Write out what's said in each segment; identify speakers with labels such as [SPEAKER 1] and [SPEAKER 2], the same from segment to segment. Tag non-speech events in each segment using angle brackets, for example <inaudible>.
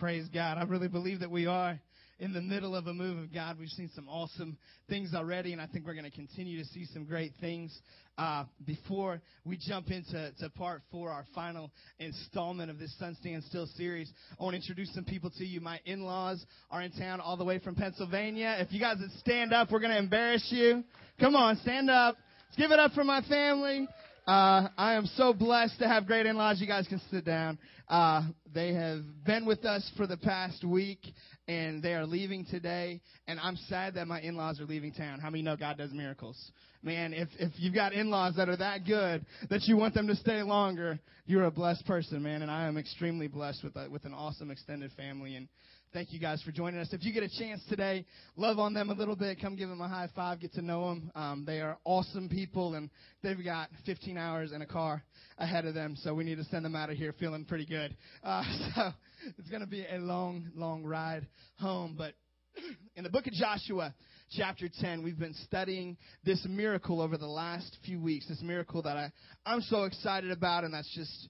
[SPEAKER 1] Praise God. I really believe that we are in the middle of a move of God. We've seen some awesome things already, and I think we're going to continue to see some great things. Uh, before we jump into to part four, our final installment of this Sun Stand Still series, I want to introduce some people to you. My in-laws are in town all the way from Pennsylvania. If you guys would stand up, we're going to embarrass you. Come on, stand up. Let's give it up for my family. Uh, I am so blessed to have great in-laws. You guys can sit down. Uh, they have been with us for the past week, and they are leaving today. And I'm sad that my in-laws are leaving town. How many know God does miracles? Man, if if you've got in-laws that are that good that you want them to stay longer, you're a blessed person, man. And I am extremely blessed with a, with an awesome extended family. And Thank you guys for joining us. If you get a chance today, love on them a little bit. Come give them a high five. Get to know them. Um, they are awesome people, and they've got 15 hours in a car ahead of them. So we need to send them out of here feeling pretty good. Uh, <laughs> so it's going to be a long, long ride home. But <clears throat> in the book of Joshua, chapter 10, we've been studying this miracle over the last few weeks. This miracle that I, I'm so excited about, and that's just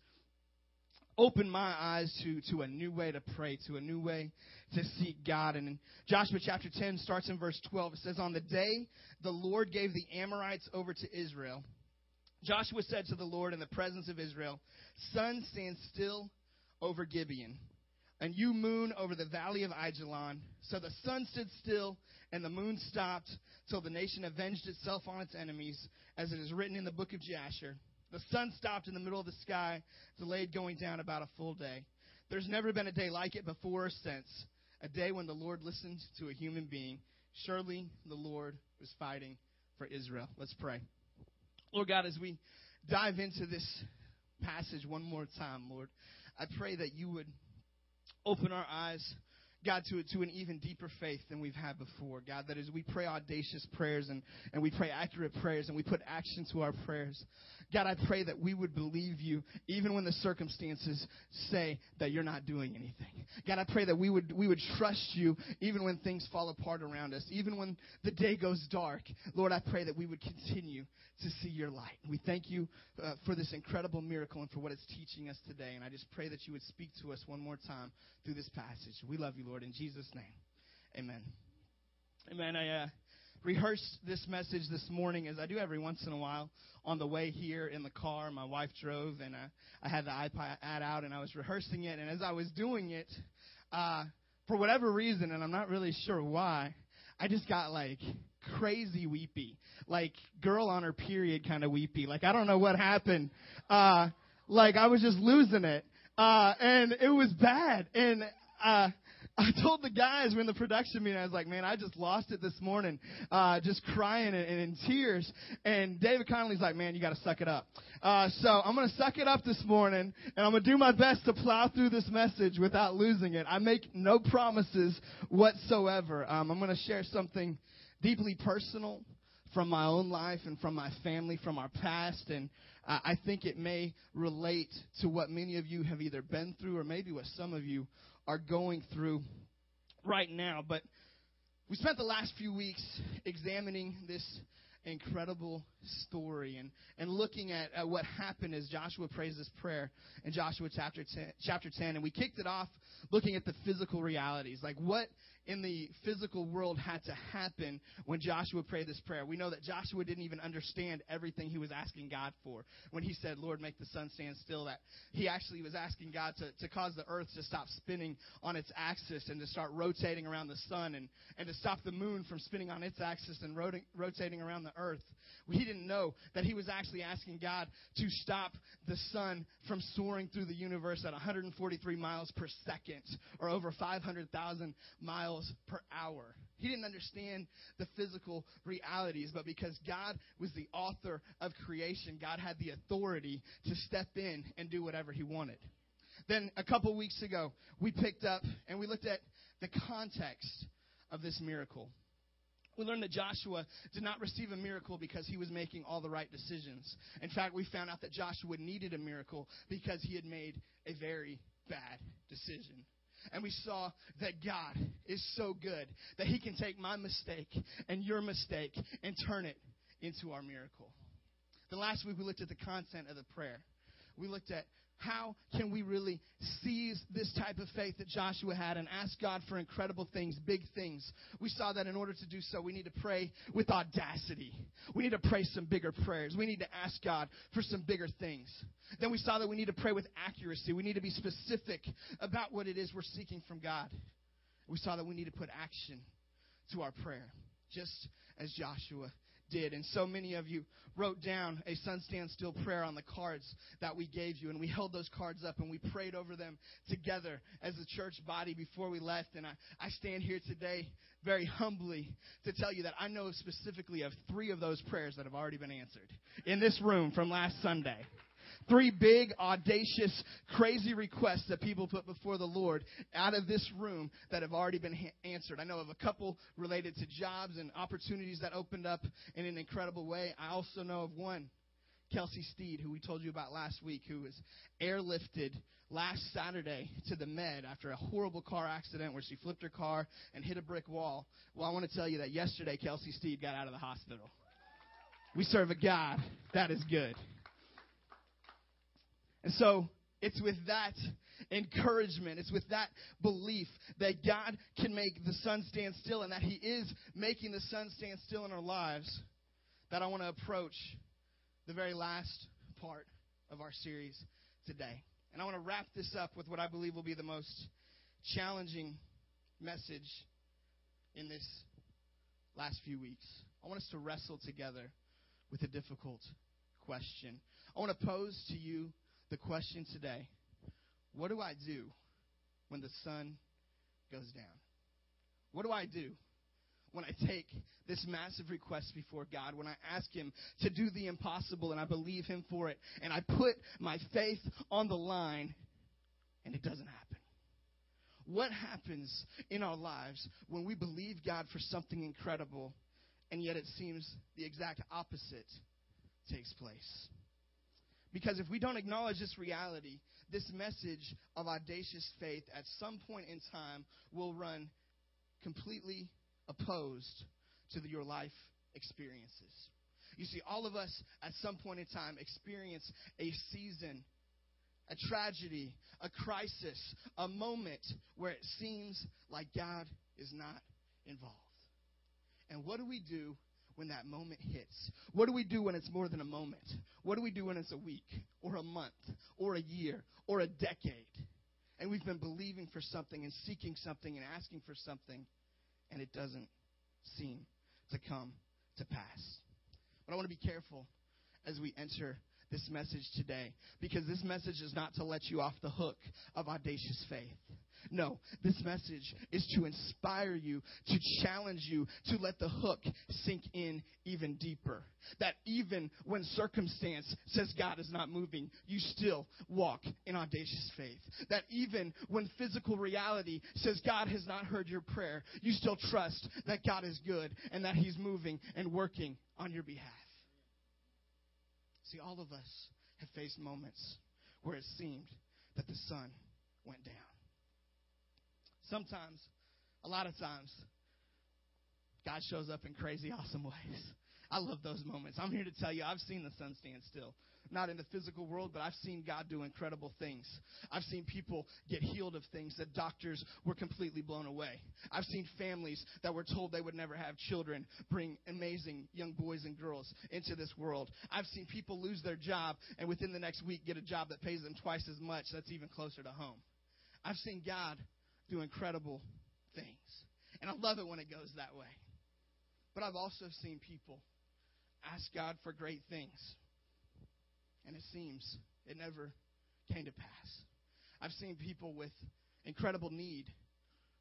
[SPEAKER 1] opened my eyes to, to a new way to pray, to a new way to seek God. And Joshua chapter 10 starts in verse 12. It says, On the day the Lord gave the Amorites over to Israel, Joshua said to the Lord in the presence of Israel, Sun, stand still over Gibeon, and you, moon, over the valley of Ajalon. So the sun stood still, and the moon stopped, till the nation avenged itself on its enemies, as it is written in the book of Jasher. The sun stopped in the middle of the sky, delayed going down about a full day. There's never been a day like it before or since, a day when the Lord listened to a human being. Surely the Lord was fighting for Israel. Let's pray. Lord God, as we dive into this passage one more time, Lord, I pray that you would open our eyes God, to, to an even deeper faith than we've had before. God, that as we pray audacious prayers and, and we pray accurate prayers and we put action to our prayers, God, I pray that we would believe you even when the circumstances say that you're not doing anything. God, I pray that we would, we would trust you even when things fall apart around us, even when the day goes dark. Lord, I pray that we would continue to see your light. We thank you uh, for this incredible miracle and for what it's teaching us today. And I just pray that you would speak to us one more time through this passage. We love you, Lord, in Jesus' name. Amen. Amen. I uh, rehearsed this message this morning, as I do every once in a while, on the way here in the car. My wife drove, and uh, I had the iPad out, and I was rehearsing it. And as I was doing it, uh, for whatever reason, and I'm not really sure why, I just got like crazy weepy, like girl on her period kind of weepy. Like I don't know what happened. Uh, like I was just losing it. Uh, and it was bad. And, uh, I told the guys when the production meeting, I was like, man, I just lost it this morning, uh, just crying and, and in tears. And David Connolly's like, man, you got to suck it up. Uh, so I'm going to suck it up this morning, and I'm going to do my best to plow through this message without losing it. I make no promises whatsoever. Um, I'm going to share something deeply personal from my own life and from my family, from our past, and uh, I think it may relate to what many of you have either been through or maybe what some of you are going through right now. But we spent the last few weeks examining this incredible story and, and looking at, at what happened as Joshua prays this prayer in Joshua chapter 10, chapter 10. And we kicked it off looking at the physical realities. Like what in the physical world had to happen when Joshua prayed this prayer. We know that Joshua didn't even understand everything he was asking God for. When he said, Lord, make the sun stand still, that he actually was asking God to, to cause the earth to stop spinning on its axis and to start rotating around the sun and, and to stop the moon from spinning on its axis and rotating around the earth. He didn't know that he was actually asking God to stop the sun from soaring through the universe at 143 miles per second or over 500,000 miles miles per hour. He didn't understand the physical realities, but because God was the author of creation, God had the authority to step in and do whatever He wanted. Then a couple weeks ago, we picked up and we looked at the context of this miracle. We learned that Joshua did not receive a miracle because he was making all the right decisions. In fact, we found out that Joshua needed a miracle because he had made a very bad decision. And we saw that God is so good that He can take my mistake and your mistake and turn it into our miracle. Then last week we looked at the content of the prayer. We looked at how can we really seize this type of faith that Joshua had and ask God for incredible things, big things? We saw that in order to do so, we need to pray with audacity. We need to pray some bigger prayers. We need to ask God for some bigger things. Then we saw that we need to pray with accuracy. We need to be specific about what it is we're seeking from God. We saw that we need to put action to our prayer, just as Joshua did. And so many of you wrote down a sun stand still prayer on the cards that we gave you. And we held those cards up and we prayed over them together as a church body before we left. And I, I stand here today very humbly to tell you that I know specifically of three of those prayers that have already been answered in this room from last Sunday. Three big, audacious, crazy requests that people put before the Lord out of this room that have already been ha- answered. I know of a couple related to jobs and opportunities that opened up in an incredible way. I also know of one, Kelsey Steed, who we told you about last week, who was airlifted last Saturday to the med after a horrible car accident where she flipped her car and hit a brick wall. Well, I want to tell you that yesterday Kelsey Steed got out of the hospital. We serve a God that is good. And so it's with that encouragement, it's with that belief that God can make the sun stand still and that He is making the sun stand still in our lives that I want to approach the very last part of our series today. And I want to wrap this up with what I believe will be the most challenging message in this last few weeks. I want us to wrestle together with a difficult question. I want to pose to you the question today what do I do when the sun goes down? What do I do when I take this massive request before God, when I ask Him to do the impossible and I believe Him for it, and I put my faith on the line and it doesn't happen? What happens in our lives when we believe God for something incredible and yet it seems the exact opposite takes place? Because if we don't acknowledge this reality, this message of audacious faith at some point in time will run completely opposed to the, your life experiences. You see, all of us at some point in time experience a season, a tragedy, a crisis, a moment where it seems like God is not involved. And what do we do when that moment hits? What do we do when it's more than a moment? What do we do when it's a week or a month or a year or a decade? And we've been believing for something and seeking something and asking for something, and it doesn't seem to come to pass. But I want to be careful as we enter this message today because this message is not to let you off the hook of audacious faith. No, this message is to inspire you, to challenge you, to let the hook sink in even deeper. That even when circumstance says God is not moving, you still walk in audacious faith. That even when physical reality says God has not heard your prayer, you still trust that God is good and that He's moving and working on your behalf. See, all of us have faced moments where it seemed that the sun went down. Sometimes, a lot of times, God shows up in crazy, awesome ways. I love those moments. I'm here to tell you, I've seen the sun stand still. Not in the physical world, but I've seen God do incredible things. I've seen people get healed of things that doctors were completely blown away. I've seen families that were told they would never have children bring amazing young boys and girls into this world. I've seen people lose their job and within the next week get a job that pays them twice as much that's even closer to home. I've seen God do incredible things. And I love it when it goes that way. But I've also seen people ask God for great things. And it seems it never came to pass. I've seen people with incredible need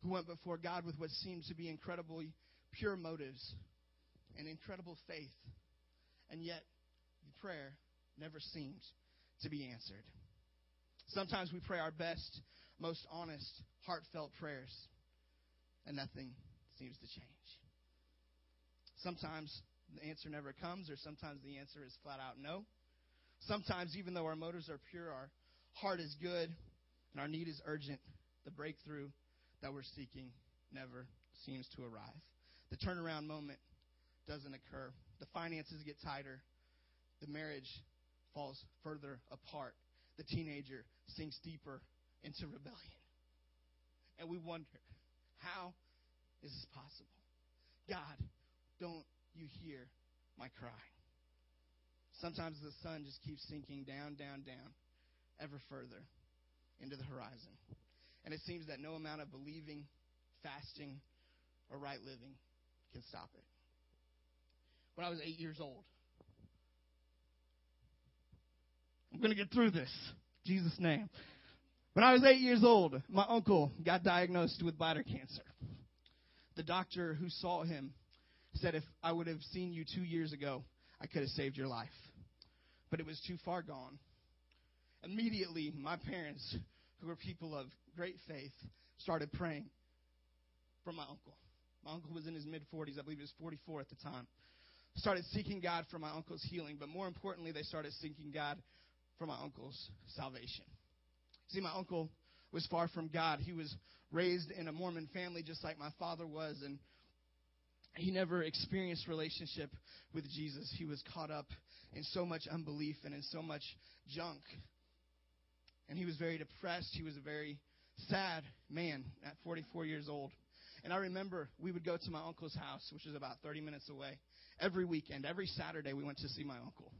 [SPEAKER 1] who went before God with what seems to be incredibly pure motives and incredible faith. And yet, the prayer never seems to be answered. Sometimes we pray our best most honest, heartfelt prayers, and nothing seems to change. Sometimes the answer never comes, or sometimes the answer is flat out no. Sometimes, even though our motives are pure, our heart is good, and our need is urgent, the breakthrough that we're seeking never seems to arrive. The turnaround moment doesn't occur. The finances get tighter. The marriage falls further apart the teenager sinks deeper into rebellion. And we wonder, how is this possible? God, don't you hear my cry? Sometimes the sun just keeps sinking down, down, down, ever further into the horizon. And it seems that no amount of believing, fasting, or right living can stop it. When I was eight years old, I'm going to get through this. Jesus' name. When I was eight years old, my uncle got diagnosed with bladder cancer. The doctor who saw him said, If I would have seen you two years ago, I could have saved your life. But it was too far gone. Immediately, my parents, who were people of great faith, started praying for my uncle. My uncle was in his mid 40s, I believe he was 44 at the time. Started seeking God for my uncle's healing, but more importantly, they started seeking God for my uncle's salvation. See, my uncle was far from God. He was raised in a Mormon family just like my father was, and he never experienced relationship with Jesus. He was caught up in so much unbelief and in so much junk. And he was very depressed. He was a very sad man at 44 years old. And I remember we would go to my uncle's house, which is about 30 minutes away, every weekend. Every Saturday, we went to see my uncle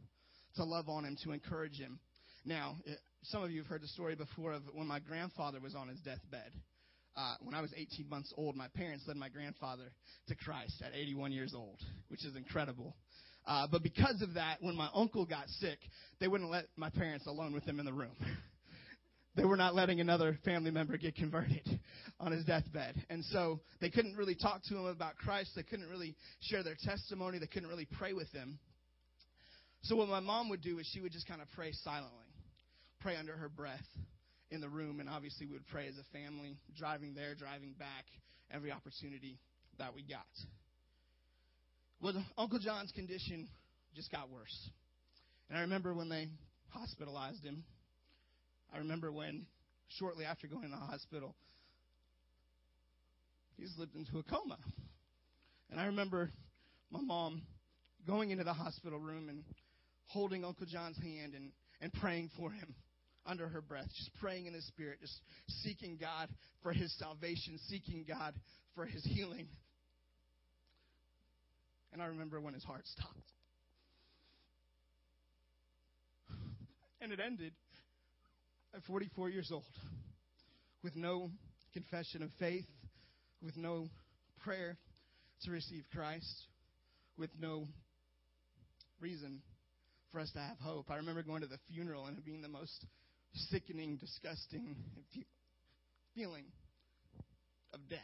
[SPEAKER 1] to love on him, to encourage him. Now, some of you have heard the story before of when my grandfather was on his deathbed. Uh, when I was 18 months old, my parents led my grandfather to Christ at 81 years old, which is incredible. Uh, but because of that, when my uncle got sick, they wouldn't let my parents alone with him in the room. <laughs> they were not letting another family member get converted on his deathbed. And so they couldn't really talk to him about Christ. They couldn't really share their testimony. They couldn't really pray with him. So what my mom would do is she would just kind of pray silently, pray under her breath in the room, and obviously we would pray as a family, driving there, driving back, every opportunity that we got. Well, Uncle John's condition just got worse. And I remember when they hospitalized him. I remember when, shortly after going to the hospital, he slipped into a coma. And I remember my mom going into the hospital room and holding Uncle John's hand and, and praying for him under her breath, just praying in the Spirit, just seeking God for his salvation, seeking God for his healing. And I remember when his heart stopped. And it ended at 44 years old with no confession of faith, with no prayer to receive Christ, with no reason for us to have hope. I remember going to the funeral and it being the most sickening, disgusting feeling of death,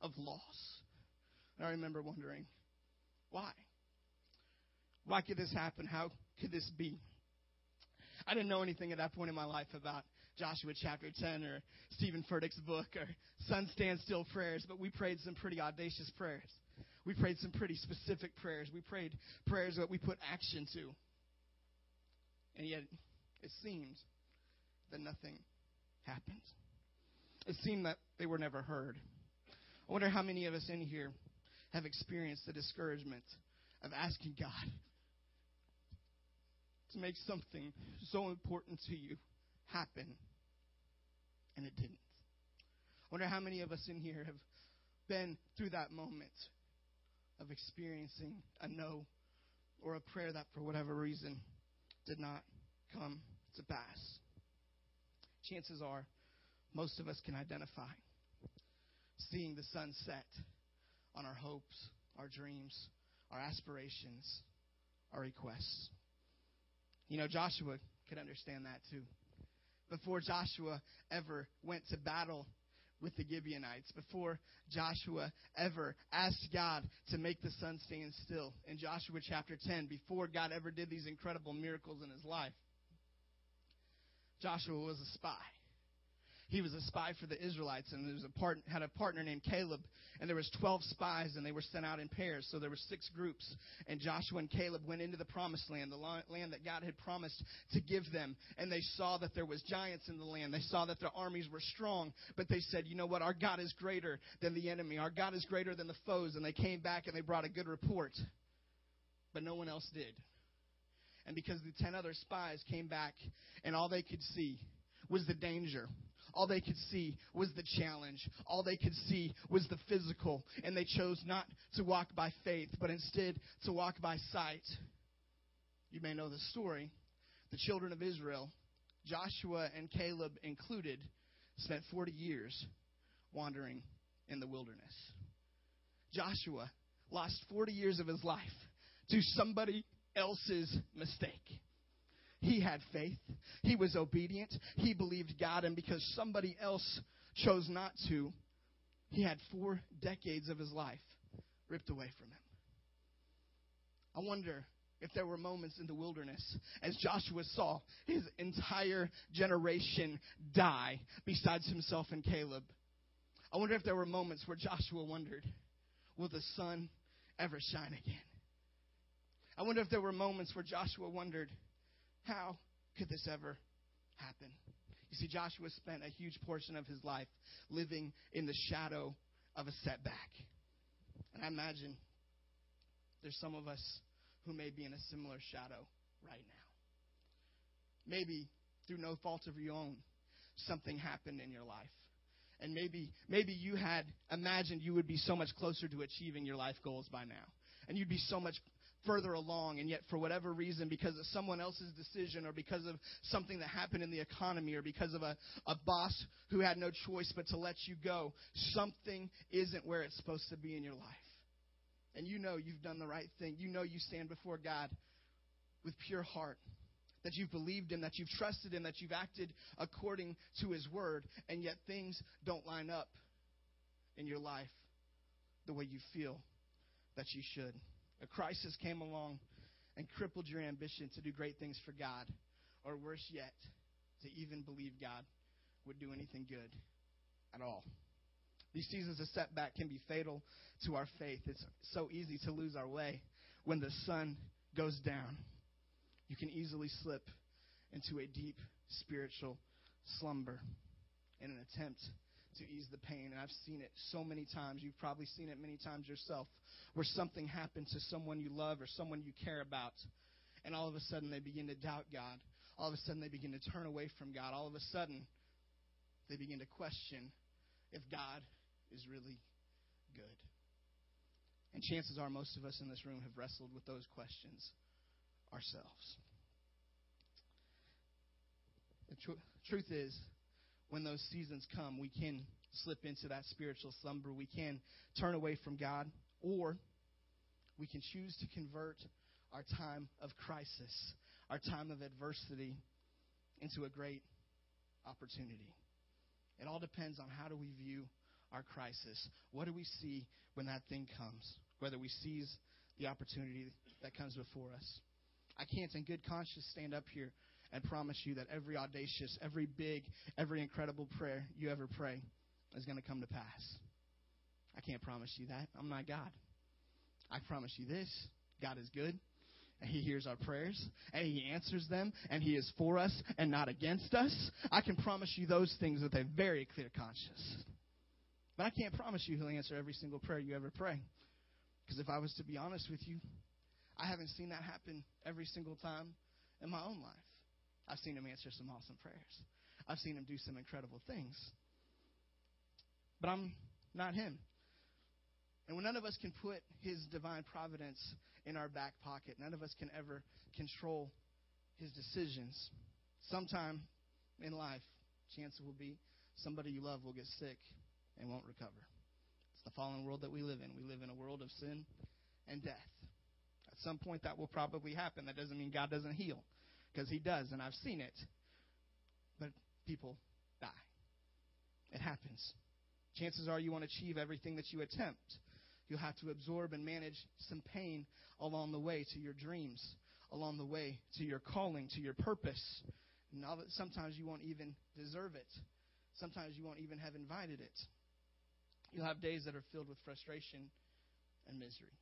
[SPEAKER 1] of loss. And I remember wondering, why? Why could this happen? How could this be? I didn't know anything at that point in my life about Joshua chapter 10 or Steven Furtick's book or Sun Stand Still prayers, but we prayed some pretty audacious prayers. We prayed some pretty specific prayers. We prayed prayers that we put action to. And yet, it seemed that nothing happened. It seemed that they were never heard. I wonder how many of us in here have experienced the discouragement of asking God to make something so important to you happen, and it didn't. I wonder how many of us in here have been through that moment of experiencing a no or a prayer that, for whatever reason, did not come to pass. Chances are, most of us can identify seeing the sun set on our hopes, our dreams, our aspirations, our requests. You know, Joshua could understand that too. Before Joshua ever went to battle with the Gibeonites, before Joshua ever asked God to make the sun stand still, in Joshua chapter 10, before God ever did these incredible miracles in his life, Joshua was a spy he was a spy for the Israelites, and there was a part, had a partner named Caleb, and there was 12 spies, and they were sent out in pairs. So there were six groups, and Joshua and Caleb went into the promised land, the land that God had promised to give them, and they saw that there was giants in the land. They saw that their armies were strong, but they said, you know what, our God is greater than the enemy. Our God is greater than the foes, and they came back and they brought a good report, but no one else did. And because the ten other spies came back and all they could see was the danger. All they could see was the challenge. All they could see was the physical. And they chose not to walk by faith, but instead to walk by sight. You may know the story. The children of Israel, Joshua and Caleb included, spent 40 years wandering in the wilderness. Joshua lost 40 years of his life to somebody else's mistake. He had faith. He was obedient. He believed God. And because somebody else chose not to, he had four decades of his life ripped away from him. I wonder if there were moments in the wilderness as Joshua saw his entire generation die besides himself and Caleb. I wonder if there were moments where Joshua wondered, will the sun ever shine again? I wonder if there were moments where Joshua wondered, how could this ever happen? You see, Joshua spent a huge portion of his life living in the shadow of a setback. And I imagine there's some of us who may be in a similar shadow right now. Maybe through no fault of your own, something happened in your life. And maybe maybe you had imagined you would be so much closer to achieving your life goals by now. And you'd be so much further along, and yet for whatever reason, because of someone else's decision or because of something that happened in the economy or because of a, a boss who had no choice but to let you go, something isn't where it's supposed to be in your life. And you know you've done the right thing. You know you stand before God with pure heart. That you've believed Him, that you've trusted Him, that you've acted according to His Word, and yet things don't line up in your life the way you feel that you should. A crisis came along and crippled your ambition to do great things for God, or worse yet, to even believe God would do anything good at all. These seasons of setback can be fatal to our faith. It's so easy to lose our way when the sun goes down. You can easily slip into a deep spiritual slumber in an attempt to ease the pain. And I've seen it so many times. You've probably seen it many times yourself, where something happened to someone you love or someone you care about, and all of a sudden they begin to doubt God. All of a sudden they begin to turn away from God. All of a sudden they begin to question if God is really good. And chances are most of us in this room have wrestled with those questions ourselves. The tr- truth is, when those seasons come, we can slip into that spiritual slumber. We can turn away from God, or we can choose to convert our time of crisis, our time of adversity, into a great opportunity. It all depends on how do we view our crisis. What do we see when that thing comes? Whether we seize the opportunity that comes before us. I can't, in good conscience, stand up here and promise you that every audacious, every big, every incredible prayer you ever pray is going to come to pass. I can't promise you that. I'm not God. I promise you this God is good, He hears our prayers, and He answers them, and He is for us and not against us. I can promise you those things with a very clear conscience. But I can't promise you He'll answer every single prayer you ever pray. Because if I was to be honest with you, I haven't seen that happen every single time in my own life. I've seen him answer some awesome prayers. I've seen him do some incredible things. But I'm not him. And when none of us can put his divine providence in our back pocket, none of us can ever control his decisions. Sometime in life, chance will be somebody you love will get sick and won't recover. It's the fallen world that we live in. We live in a world of sin and death. At some point, that will probably happen. That doesn't mean God doesn't heal because he does, and I've seen it. But people die. It happens. Chances are you won't achieve everything that you attempt. You'll have to absorb and manage some pain along the way to your dreams, along the way to your calling, to your purpose. That sometimes you won't even deserve it. Sometimes you won't even have invited it. You'll have days that are filled with frustration and misery.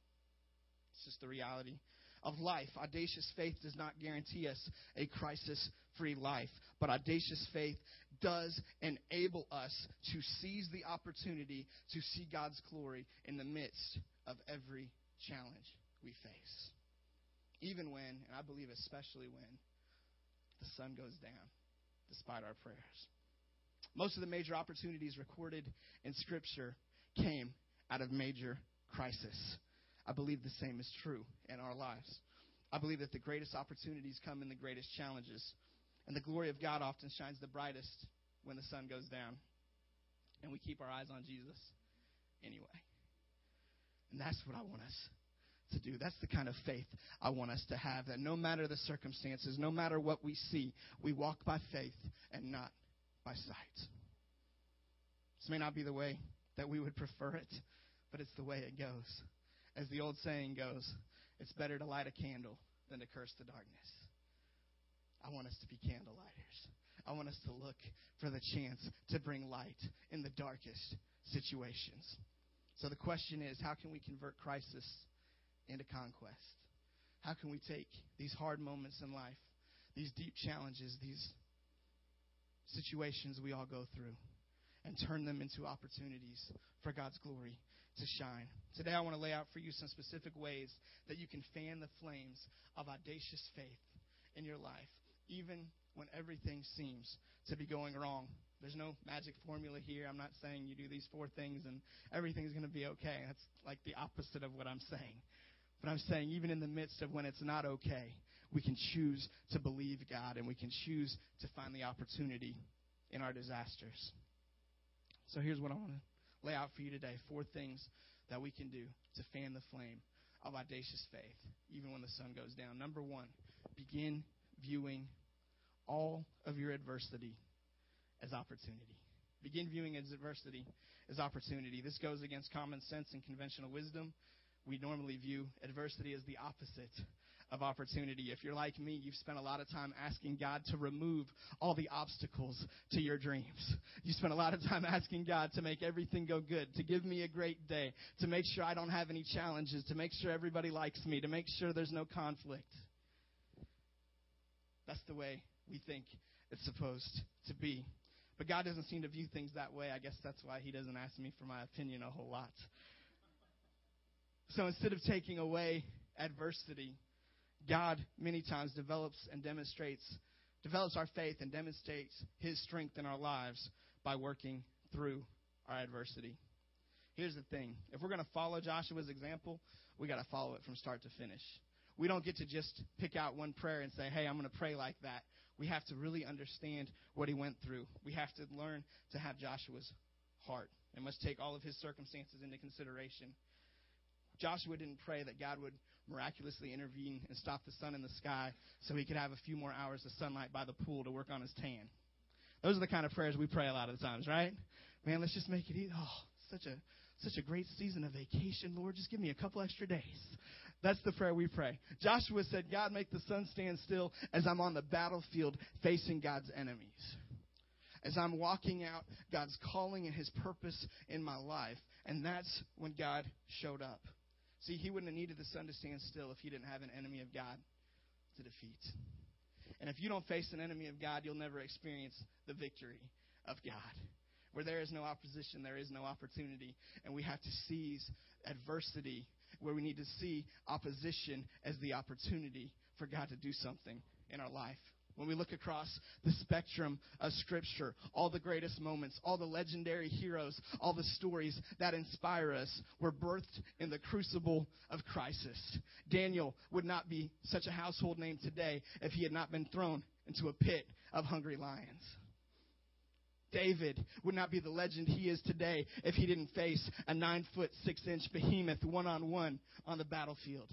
[SPEAKER 1] It's just the reality of life. Audacious faith does not guarantee us a crisis free life, but audacious faith does enable us to seize the opportunity to see God's glory in the midst of every challenge we face. even when, and I believe especially when, the sun goes down, despite our prayers. Most of the major opportunities recorded in Scripture came out of major crisis. I believe the same is true in our lives. I believe that the greatest opportunities come in the greatest challenges. And the glory of God often shines the brightest when the sun goes down. And we keep our eyes on Jesus anyway. And that's what I want us to do. That's the kind of faith I want us to have. That no matter the circumstances, no matter what we see, we walk by faith and not by sight. This may not be the way that we would prefer it, but it's the way it goes. As the old saying goes, it's better to light a candle than to curse the darkness. I want us to be candlelighters. I want us to look for the chance to bring light in the darkest situations. So the question is how can we convert crisis into conquest? How can we take these hard moments in life, these deep challenges, these situations we all go through, and turn them into opportunities for God's glory to shine. Today, I want to lay out for you some specific ways that you can fan the flames of audacious faith in your life, even when everything seems to be going wrong. There's no magic formula here. I'm not saying you do these four things and everything's going to be okay. That's like the opposite of what I'm saying. But I'm saying, even in the midst of when it's not okay, we can choose to believe God and we can choose to find the opportunity in our disasters. So here's what I want to lay out for you today four things that we can do to fan the flame of audacious faith, even when the sun goes down. Number one, begin viewing all of your adversity as opportunity. Begin viewing adversity as opportunity. This goes against common sense and conventional wisdom. We normally view adversity as the opposite of opportunity. If you're like me, you've spent a lot of time asking God to remove all the obstacles to your dreams. You spent a lot of time asking God to make everything go good, to give me a great day, to make sure I don't have any challenges, to make sure everybody likes me, to make sure there's no conflict. That's the way we think it's supposed to be. But God doesn't seem to view things that way. I guess that's why He doesn't ask me for my opinion a whole lot. So instead of taking away adversity, God many times develops and demonstrates, develops our faith and demonstrates His strength in our lives by working through our adversity. Here's the thing if we're going to follow Joshua's example, we got to follow it from start to finish. We don't get to just pick out one prayer and say, hey, I'm going to pray like that. We have to really understand what he went through. We have to learn to have Joshua's heart and must take all of his circumstances into consideration. Joshua didn't pray that God would miraculously intervene and stop the sun in the sky so he could have a few more hours of sunlight by the pool to work on his tan. Those are the kind of prayers we pray a lot of the times, right? Man, let's just make it easy. Oh, such a such a great season of vacation, Lord. Just give me a couple extra days. That's the prayer we pray. Joshua said, God, make the sun stand still as I'm on the battlefield facing God's enemies. As I'm walking out God's calling and His purpose in my life. And that's when God showed up. See, He wouldn't have needed the sun to stand still if He didn't have an enemy of God to defeat. And if you don't face an enemy of God, you'll never experience the victory of God. Where there is no opposition, there is no opportunity. And we have to seize adversity where we need to see opposition as the opportunity for God to do something in our life. When we look across the spectrum of Scripture, all the greatest moments, all the legendary heroes, all the stories that inspire us were birthed in the crucible of crisis. Daniel would not be such a household name today if he had not been thrown into a pit of hungry lions. David would not be the legend he is today if he didn't face a nine foot six inch behemoth one on one on the battlefield.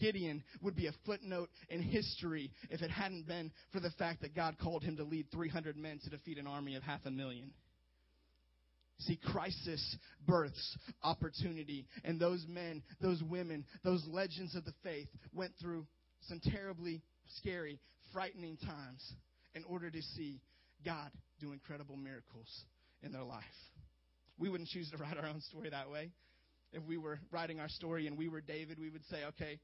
[SPEAKER 1] Gideon would be a footnote in history if it hadn't been for the fact that God called him to lead 300 men to defeat an army of half a million. See, crisis births opportunity. And those men, those women, those legends of the faith went through some terribly scary, frightening times in order to see God do incredible miracles in their life. We wouldn't choose to <laughs> write our own story that way. If we were writing our story and we were David, we would say, okay,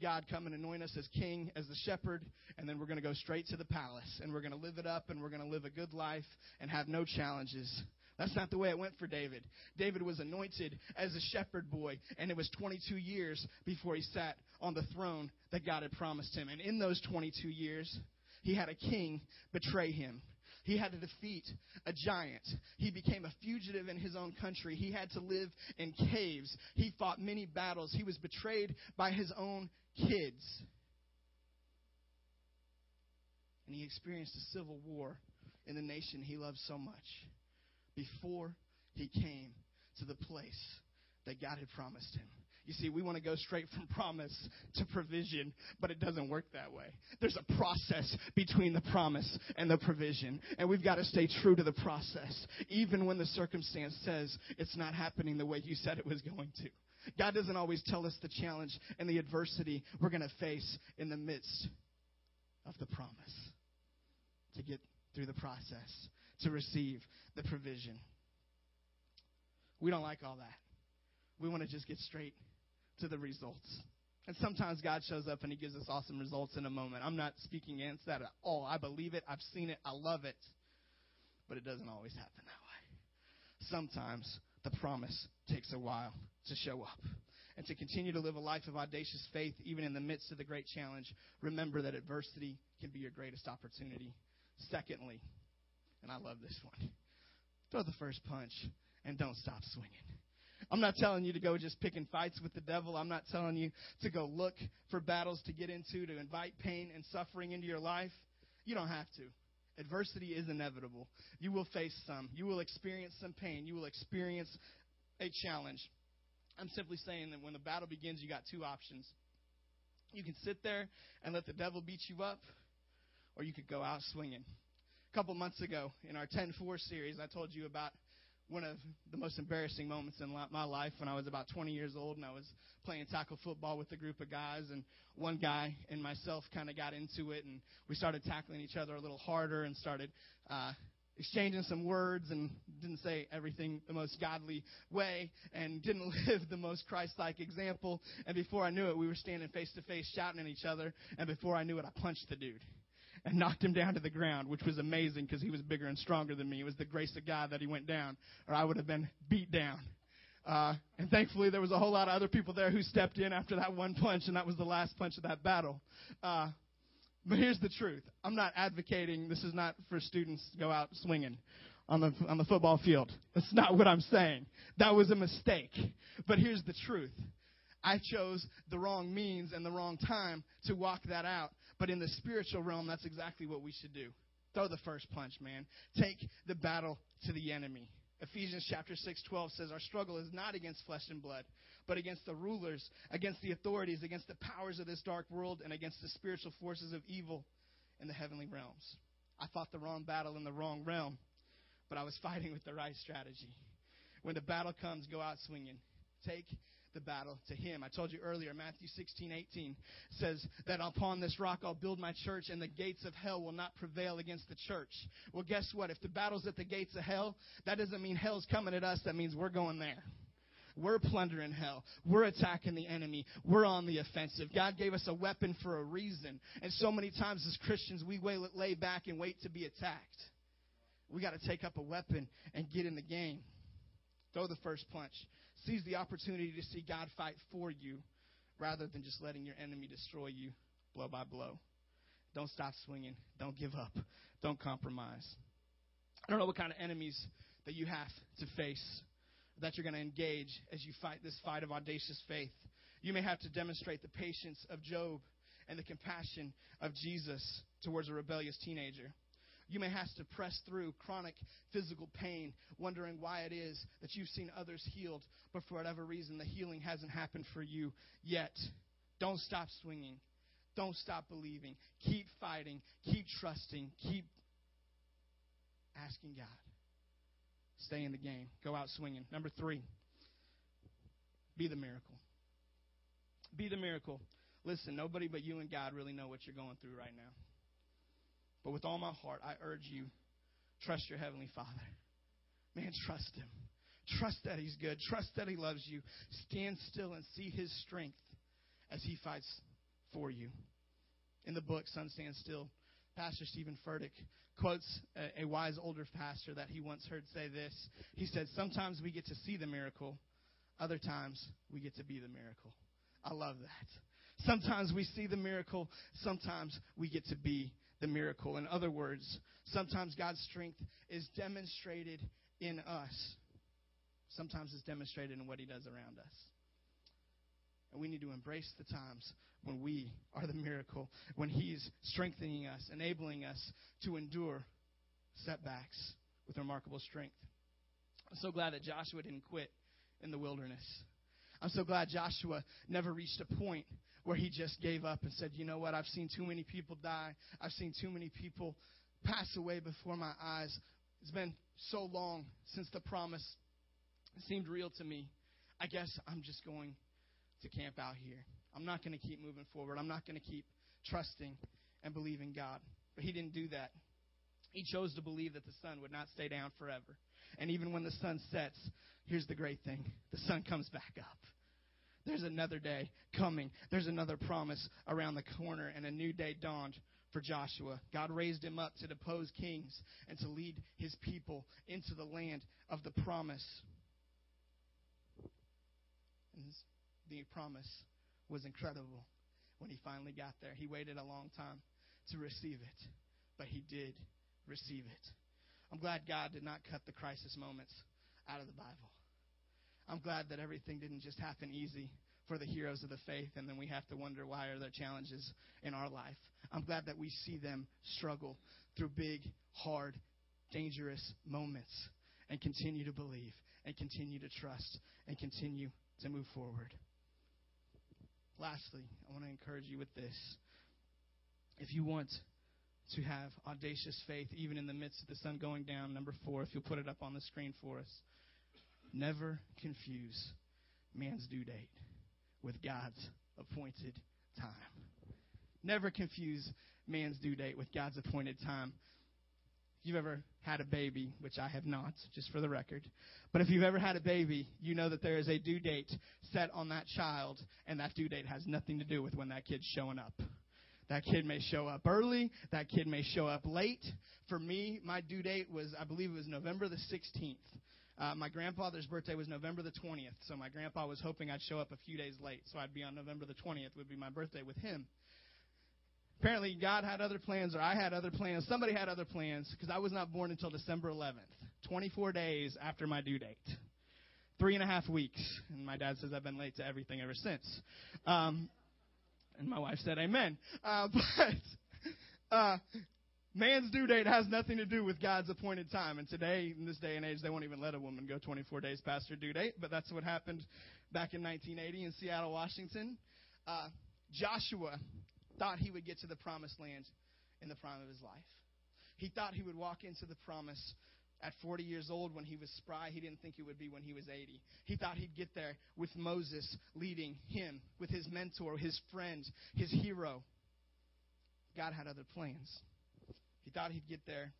[SPEAKER 1] God, come and anoint us as king, as the shepherd, and then we're going to go straight to the palace and we're going to live it up and we're going to live a good life and have no challenges. That's not the way it went for David. David was anointed as a shepherd boy, and it was 22 years before he sat on the throne that God had promised him. And in those 22 years, he had a king betray him. He had to defeat a giant. He became a fugitive in his own country. He had to live in caves. He fought many battles. He was betrayed by his own kids. And he experienced a civil war in the nation he loved so much before he came to the place that God had promised him. You see, we want to go straight from <laughs> promise to provision, but it doesn't work that way. There's a process between the promise and the provision, and we've got to stay true to the process, even when the circumstance says it's not happening the way you said it was going to. God doesn't always tell us the challenge and the adversity we're going to face in the midst of the promise to get through the process, to receive the provision. We don't like all that. We want to just get straight to the results. And sometimes God shows up and He gives us awesome results in a moment. I'm not speaking against that at all. I believe it. I've seen it. I love it. But it doesn't always happen that way. Sometimes the promise takes a while to show up. And to continue to live a life of audacious faith, even in the midst of the great challenge, remember that adversity can be your greatest opportunity. Secondly, and I love this one, throw the first punch and don't stop swinging. I'm not telling you to go just picking fights with the devil. I'm not telling you to go look for battles to get into, to invite pain and suffering into your life. You don't have to. Adversity is inevitable. You will face some. You will experience some pain. You will experience a challenge. I'm simply saying that when the battle begins, you got two options. You can sit there and let the devil beat you up, or you could go out swinging. A couple months ago in our 10 4 series, I told you about one of the most embarrassing moments in my life when I was about 20 years old and I was playing tackle football with a group of guys and one guy and myself kind of got into it and we started tackling each other a little harder and started uh, exchanging some words and didn't say everything the most godly way and didn't <laughs> live the most Christ-like example. And before I knew it we were standing face to face shouting at each other. And before I knew it I punched the dude and knocked him down to the ground, which was amazing because he was bigger and stronger than me. It was the grace of God that he went down, or I would have been beat down. Uh, and thankfully, there was a whole lot of other people there who stepped in after that one punch, and that was the last punch of that battle. Uh, but here's the truth: I'm not advocating. This is not for students to go out swinging on the on the football field. That's not what I'm saying. That was a mistake. But here's the truth: I chose the wrong means and the wrong time to walk that out. But in the spiritual realm, that's exactly what we should do. Throw the first punch, man. Take the battle to the enemy. Ephesians chapter 6, 12 says, Our struggle is not against flesh and blood, but against the rulers, against the authorities, against the powers of this dark world, and against the spiritual forces of evil in the heavenly realms. I fought the wrong battle in the wrong realm, but I was <laughs> fighting with the right strategy. When the battle comes, go out swinging. Take the battle to him. I told you earlier, Matthew 16, 18 says that upon this rock I'll build my church and the gates of hell will not prevail against the church. Well, guess what? If the battle's at the gates of hell, that doesn't mean hell's coming at us. That means we're going there. We're plundering hell. We're attacking the enemy. We're on the offensive. God gave us a weapon for a reason. And so many times as Christians, we lay back and wait to be attacked. We got to take up a weapon and get in the game. Throw the first punch seize the opportunity to see God fight for you rather than just letting your enemy destroy you blow by blow. Don't stop swinging. Don't give up. Don't compromise. I don't know what kind of enemies that you have to face, that you're going to engage as you fight this fight of audacious faith. You may have to demonstrate the patience of Job and the compassion of Jesus towards a rebellious teenager. You may have to press through chronic physical pain, wondering why it is that you've seen others healed, but for whatever reason, the healing hasn't happened for you yet. Don't stop swinging. Don't stop believing. Keep fighting. Keep trusting. Keep asking God. Stay in the game. Go out swinging. Number three, be the miracle. Be the miracle. Listen, nobody but you and God really know what you're going through right now. But with all my heart, I urge you trust your Heavenly Father. <laughs> Man, trust Him. Trust that He's good. Trust that He loves you. Stand still and see His strength as He fights for you. In the book, Sun Stand Still, Pastor Steven Furtick quotes a, a wise older pastor that he once heard say this. He said, Sometimes we get to see the miracle, other times we get to be the miracle. I love that. Sometimes we see the miracle, sometimes we get to be the miracle. In other words, sometimes God's strength is demonstrated in us, sometimes it's demonstrated in what He does around us. And we need to embrace the times when we are the miracle, when He's strengthening us, enabling us to endure setbacks with remarkable strength. I'm so glad that Joshua didn't quit in the wilderness. I'm so glad Joshua never reached a point where he just gave up and said, You know what? I've seen too many people die. I've seen too many people pass away before my eyes. It's been so long since the promise seemed real to me. I guess I'm just going to camp out here. I'm not going to keep moving forward. I'm not going to keep trusting and believing God. But he didn't do that. He chose to believe that the sun would not stay down forever. And even when the sun sets, here's the great thing the sun comes back up. There's another day coming. There's another promise around the corner, and a new day dawned for Joshua. God raised him up to depose kings and to lead his people into the land of the promise. And the promise was incredible when he finally got there. He waited a long time to receive it, but he did receive it. I'm glad God did not cut the crisis moments out of the Bible. I'm glad that everything didn't just happen easy for the heroes of the faith, and then we have to wonder why are there challenges in our life. I'm glad that we see them struggle through big, hard, dangerous moments and continue to believe and continue to trust and continue to move forward. Lastly, I want to encourage you with this. If you want to have audacious faith, even in the midst of the sun going down, number four, if you'll put it up on the screen for us, never confuse man's due date with God's appointed time. Never confuse man's due date with God's appointed time. If you've ever had a baby, which I have not, just for the record, but if you've ever had a baby, you know that there is a due date set on that child, and that due date has nothing to do with when that kid's showing up. That kid may show up early, that kid may show up late. For me, my due date was, I believe it was November the 16th. Uh, my grandfather's birthday was November the 20th, so my grandpa was hoping I'd show up a few days late, so I'd be on November the 20th, would be my birthday with him. Apparently, God had other plans, or I had other plans. Somebody had other plans, because I was not born until December 11th, 24 days after my due date. Three and a half weeks. And my dad says I've been late to everything ever since. Um, and my wife said amen. Uh, <laughs> but uh, Man's due date has nothing to do with God's appointed time. And today, in this day and age, they won't even let a woman go 24 days past her due date. But that's what happened back in 1980 in Seattle, Washington. Uh, Joshua thought he would get to the promised land in the prime of his life. He thought he would walk into the promise at 40 years old when he was spry. He didn't think it would be when he was 80. He thought he'd get there with Moses leading him, with his mentor, his friend, his hero. God had other plans. He thought he'd get there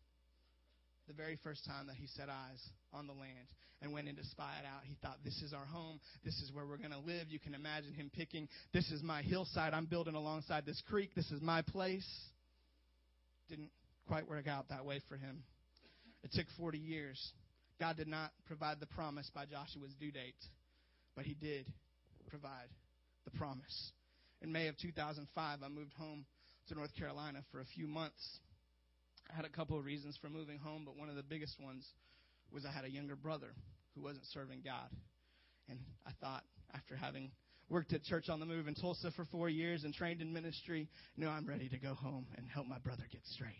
[SPEAKER 1] the very first time that he set eyes on the land and went in to spy it out. He thought, This is our home. This is where we're going to live. You can imagine him picking, This is my hillside. I'm building alongside this creek. This is my place. Didn't quite work out that way for him. It took 40 years. God did not provide the promise by Joshua's due date, but he did provide the promise. In May of 2005, I moved home to North Carolina for a few months. I had a couple of reasons for moving home, but one of the biggest ones was I had a younger brother who wasn't serving God. And I thought, after having worked at Church on the Move in Tulsa for four years and trained in ministry, no, I'm ready to go home and help my brother get straight.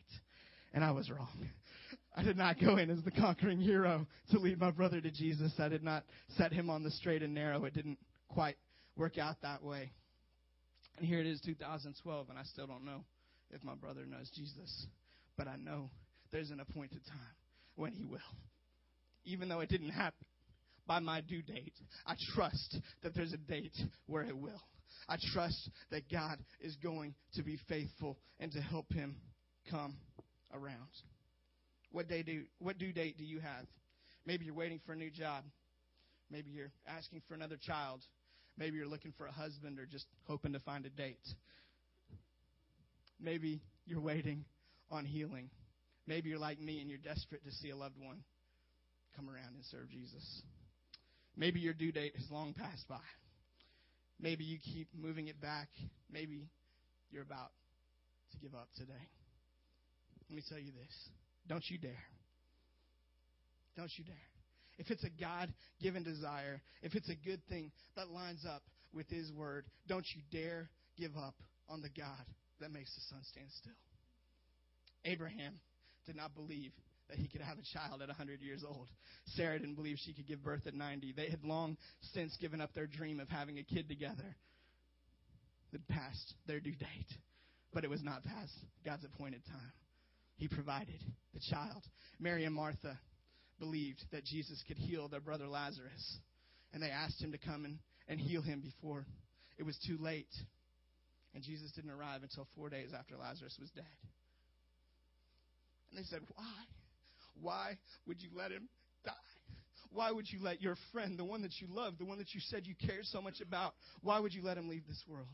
[SPEAKER 1] And I was wrong. <laughs> I did not go in as the conquering hero to lead my brother to Jesus. I did not set him on the straight and narrow. It didn't quite work out that way. And here it is, 2012, and I still don't know if my brother knows Jesus. But I know there's an appointed time when He will. Even though it didn't happen by my due date, I trust that there's a date where it will. I trust that God is going to be faithful and to help him come around. What day do what due date do you have? Maybe you're waiting for a new job. Maybe you're asking for another child. Maybe you're looking for a husband or just hoping to find a date. Maybe you're waiting on healing. Maybe you're like me and you're desperate to see a loved one come around and serve Jesus. Maybe your due date has long passed by. Maybe you keep moving it back. Maybe you're about to give up today. Let me tell you this. Don't you dare. Don't you dare. If it's a God given desire, if it's a good thing that lines up with His Word, don't you dare give up on the God that makes the sun stand still. Abraham did not believe that he could have a child at 100 years old. Sarah didn't believe she could give birth at 90. They had long since given up their dream of having a kid together. They'd passed their due date, but it was not past God's appointed time. He provided the child. Mary and Martha believed that Jesus could heal their brother Lazarus, and they asked him to come and, and heal him before it was too late. And Jesus didn't arrive until four days after Lazarus was dead. And they said, Why? Why would you let him die? Why would you let your friend, the one that you love, the one that you said you cared so much about, why would you let him leave this world?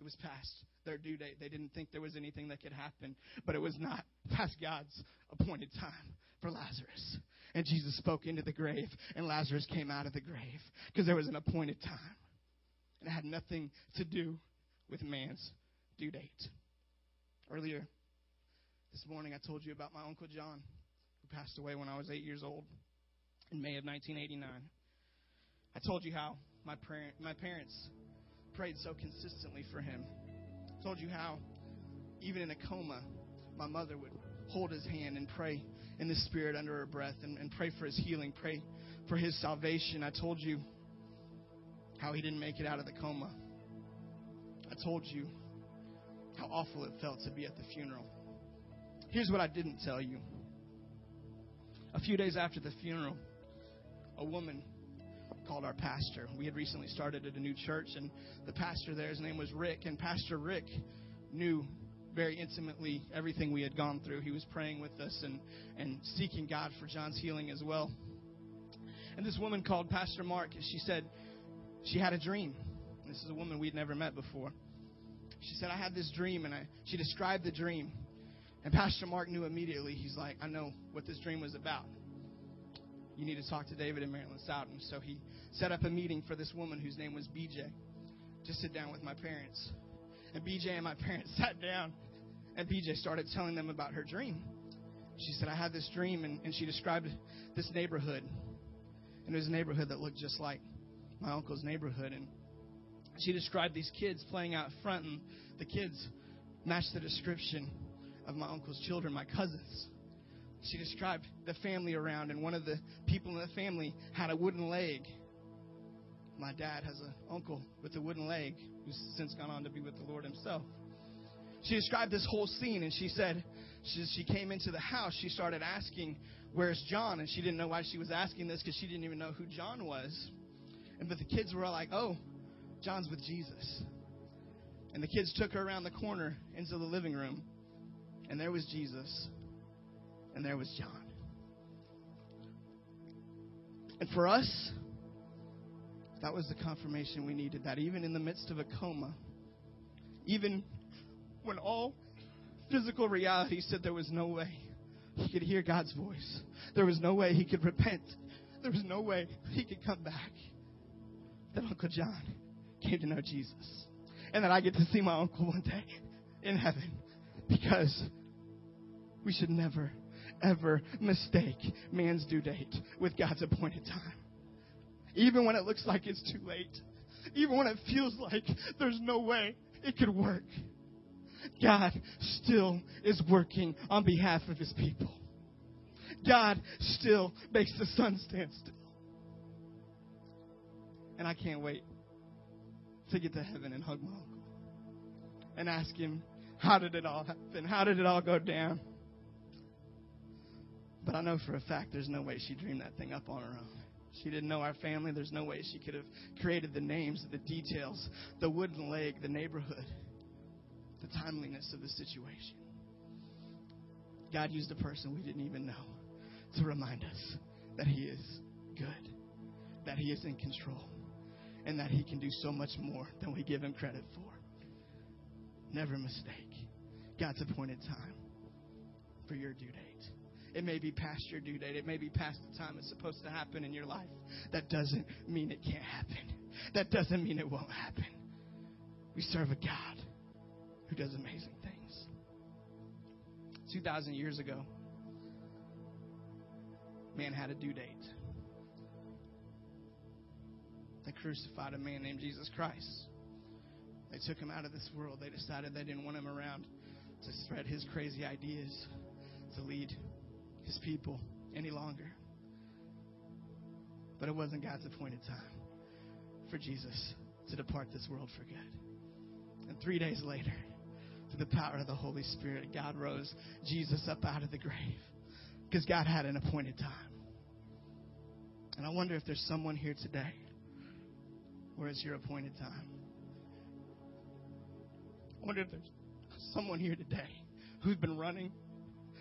[SPEAKER 1] It was past their due date. They didn't think there was anything that could happen, but it was not past God's appointed time for Lazarus. And Jesus spoke into the grave, and Lazarus came out of the grave because there was an appointed time. And it had nothing to do with man's due date. Earlier this morning, I told you about my Uncle John, who passed away when I was eight years old in May of 1989. I told you how my, parent, my parents prayed so consistently for him. I told you how, even in a coma, my mother would hold his hand and pray in the Spirit under her breath and, and pray for his healing, pray for his salvation. I told you how he didn't make it out of the coma. I told you how awful it felt to be at the funeral. Here's what I didn't tell you. A few days after the funeral, a woman called our pastor. We had recently started at a new church, and the pastor there, his name was Rick, and Pastor Rick knew very intimately everything we had gone through. He was praying with us and, and seeking God for John's healing as well. And this woman called Pastor Mark, and she said she had a dream. This is a woman we'd never met before. She said, I had this dream, and I, she described the dream. And Pastor Mark knew immediately. He's like, I know what this dream was about. You need to talk to David and Marilyn Soudan. So he set up a meeting for this woman whose name was BJ to sit down with my parents. And BJ and my <laughs> parents sat down, and BJ started telling them about her dream. She said, I had this dream, and, and she described this neighborhood. And it was a neighborhood that looked just like my uncle's neighborhood. And she described these kids playing out front, and the kids matched the description of my uncle's children, my cousins. She described the family around, and one of the people in the family had a wooden leg. My dad has an uncle with a wooden leg who's since gone on to be with the Lord himself. She described this whole scene, and she said, she, she came into the house, she started asking, Where's John? And she didn't know why she was asking this because she didn't even know who John was. And but the kids were all like, Oh, John's with Jesus. And the kids took her around the corner into the living room. And there was Jesus. And there was John. And for us, that was the confirmation we needed. That even in the midst of a coma, even when all physical reality said there was no way he could hear God's voice, there was no way he could repent, there was no way he could come back, that Uncle John came to know Jesus. And that I get to see my uncle one day in heaven because we should never, ever mistake man's due date with God's appointed time. Even when it looks like it's too late, even when it feels like there's no way it could work, God still is working on behalf of his people. God still makes the sun stand still. And I can't wait to get to heaven and hug my uncle and ask him, How did it all happen? How did it all go down? But I know for a fact there's no way she dreamed that thing up on her own. She didn't know our family. There's no way she could have created the names, the details, the wooden leg, the neighborhood, the timeliness of the situation. God used a person we didn't even know to remind us that He is good, that He is in control, and that He can do so much more than we give Him credit for. Never mistake God's appointed time for your due date. It may be past your due date. It may be past the time it's supposed to happen in your life. That doesn't mean it can't happen. That doesn't mean it won't happen. We serve a God who does amazing things. 2,000 years ago, man had a due date. They crucified a man named Jesus Christ. They took him out of this world. They decided they didn't want him around to spread his crazy ideas, to lead his people any longer. But it wasn't God's appointed time for Jesus to depart this world for good. And three days later, through the power of the Holy Spirit, God rose Jesus up out of the grave because God had an appointed time. And I wonder if there's someone here today where it's your appointed time. I wonder if there's someone here today who's been running.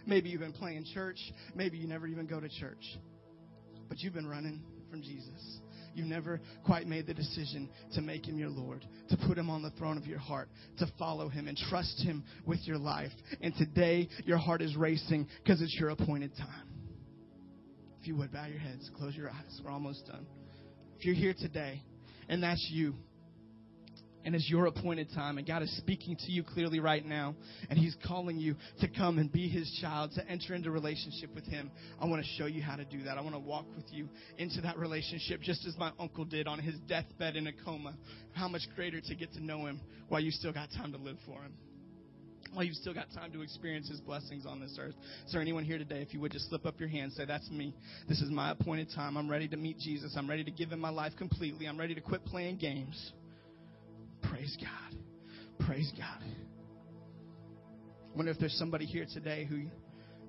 [SPEAKER 1] Maybe you've been playing church. Maybe you never even go to church. But you've been running from Jesus. You've never quite made the decision to make him your Lord, to put him on the throne of your heart, to follow him and trust him with your life. And today, your heart is racing because it's your appointed time. If you would, bow your heads, close your eyes. We're almost done. If you're here today and that's you, and it's your appointed time. And God is speaking to you clearly right now. And He's calling you to come and be His child, to enter into relationship with Him. I want to show you how to do that. I want to walk with you into that relationship, just as my uncle did on his deathbed in a coma. How much greater to get to know Him while you still got time to live for Him. While you've still got time to experience His blessings on this earth. Is there anyone here today? If you would just slip up your hand, say, That's me. This is my appointed time. I'm ready to meet Jesus. I'm ready to give Him my life completely. I'm ready to quit playing games. Praise God. Praise God. I wonder if there's somebody here today who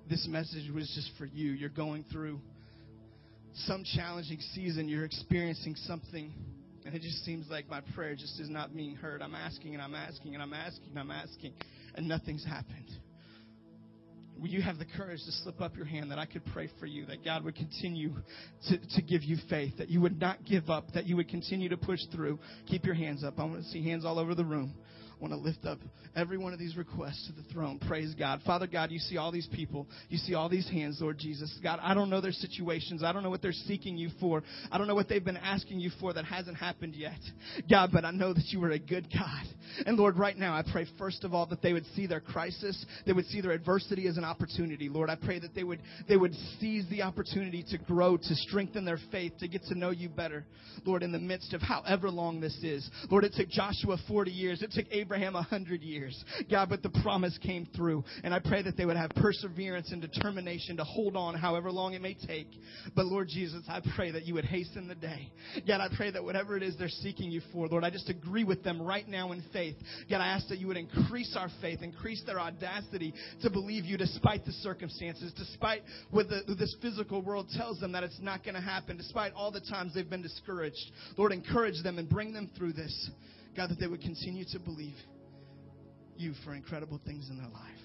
[SPEAKER 1] this message was just for you. You're going through some challenging season, you're experiencing something, and it just seems like my prayer just is not being heard. I'm asking and I'm asking and I'm asking and I'm asking, and nothing's happened. Will you have the courage to slip up your hand that I could pray for you, that God would continue to, to give you faith, that you would not give up, that you would continue to push through? Keep your hands up. I want to see hands all over the room. Want to lift up every one of these requests to the throne. Praise God. Father God, you see all these people. You see all these hands, Lord Jesus. God, I don't know their situations. I don't know what they're seeking you for. I don't know what they've been asking you for that hasn't happened yet. God, but I know that you are a good God. And Lord, right now, I pray first of all that they would see their crisis. They would see their adversity as an opportunity. Lord, I pray that they would, they would seize the opportunity to grow, to strengthen their faith, to get to know you better. Lord, in the midst of however long this is. Lord, it took Joshua 40 years. It took Abraham Abraham a hundred years. God, but the promise came through. And I pray that they would have perseverance and determination to hold on however long it may take. But Lord Jesus, I pray that you would hasten the day. God, I pray that whatever it is they're seeking you for, Lord, I just agree with them right now in faith. God, I ask that you would increase our faith, increase their audacity to believe you despite the circumstances, despite what the, this physical world tells them that it's not going to happen, despite all the times they've been discouraged. Lord, encourage them and bring them through this. God, that they would continue to believe you for incredible things in their life.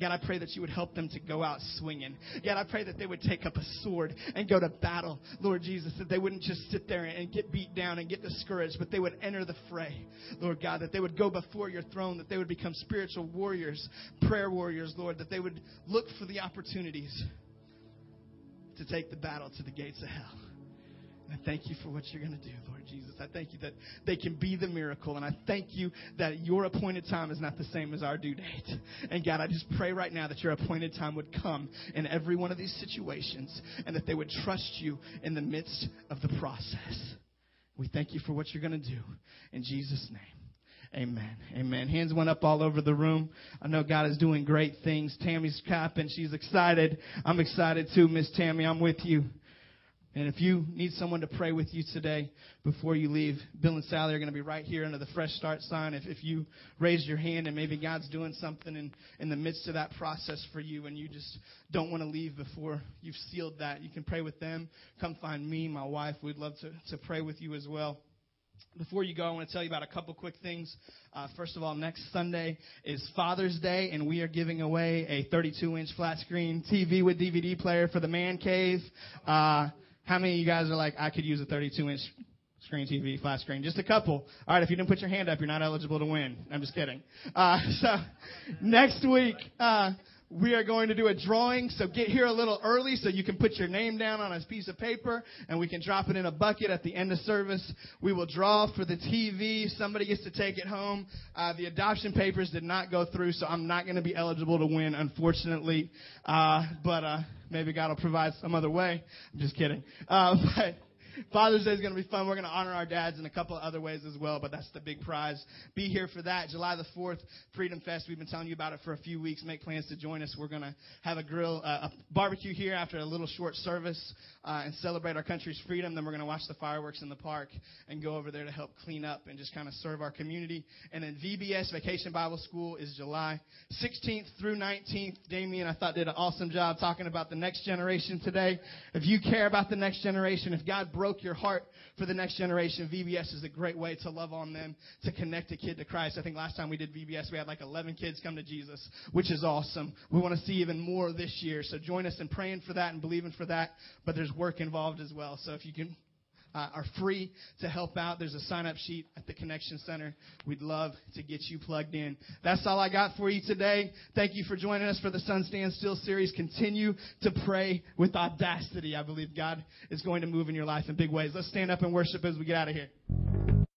[SPEAKER 1] God, I pray that you would help them to go out swinging. God, I pray that they would take up a sword and go to battle, Lord Jesus, that they wouldn't just sit there and get beat down and get discouraged, but they would enter the fray, Lord God, that they would go before your throne, that they would become spiritual warriors, prayer warriors, Lord, that they would look for the opportunities to take the battle to the gates of hell. I thank you for what you're going to do, Lord Jesus. I thank you that they can be the miracle. And I thank you that your appointed time is not the same as our due date. And God, I just pray right now that your appointed time would come in every one of these situations and that they would trust you in the midst of the process. We thank you for what you're going to do. In Jesus' name. Amen. Amen. Hands went up all over the room. I know God is doing great things. Tammy's clapping. She's excited. I'm excited too, Miss Tammy. I'm with you. And if you need someone to pray with you today before you leave, Bill and Sally are going to be right here under the Fresh Start sign. If, if you raise your hand and maybe God's doing something in, in the midst of that process for you and you just don't want to leave before you've sealed that, you can pray with them. Come find me, my wife. We'd love to, to pray with you as well. Before you go, I want to tell you about a couple quick things. Uh, first of all, next Sunday is Father's Day, and we are giving away a 32 inch flat screen TV with DVD player for the man cave. Uh, how many of you guys are like, I could use a 32 inch screen TV, flat screen? Just a couple. All right, if you didn't put your hand up, you're not eligible to win. I'm just kidding. Uh, <laughs> so next week, uh, we are going to do a drawing. So get here a little early so you can put your name down on a piece of paper and we can drop it in a bucket at the end of service. We will draw for the TV. Somebody gets to take it home. Uh, the adoption papers did not go through, so I'm not going to be eligible to win, unfortunately. Uh, but uh, maybe God will provide some other way. I'm just kidding. Uh, <laughs> but Father's Day is going to be fun. We're going to honor our dads in a couple of other ways as well, but that's the big prize. Be here for that. July the 4th, Freedom Fest. We've been telling you about it for a few weeks. Make plans to join us. We're going to have a grill, uh, a barbecue here after a little short service uh, and celebrate our country's freedom. Then we're going to watch the fireworks in the park and go over there to help clean up and just kind of serve our community. And then VBS Vacation Bible School is July 16th through 19th. Damien, I thought, did an awesome job talking about the next generation today. If you care about the next generation, if God broke broke your heart for the next generation, VBS is a great way to love on them, to connect a kid to Christ. I think last time we did VBS, we had like 11 kids come to Jesus, which is awesome. We want to see even more this year. So join us in praying for that and believing for that. But there's work involved as well. So if you can uh, are free to help out. There's a sign up sheet at the Connection Center. We'd love to get you plugged in. That's all I got for you today. Thank you for joining us for the Sun Stand Still series. Continue to pray with audacity. I believe God is going to move in your life in big ways. Let's stand up and worship as we get out of here.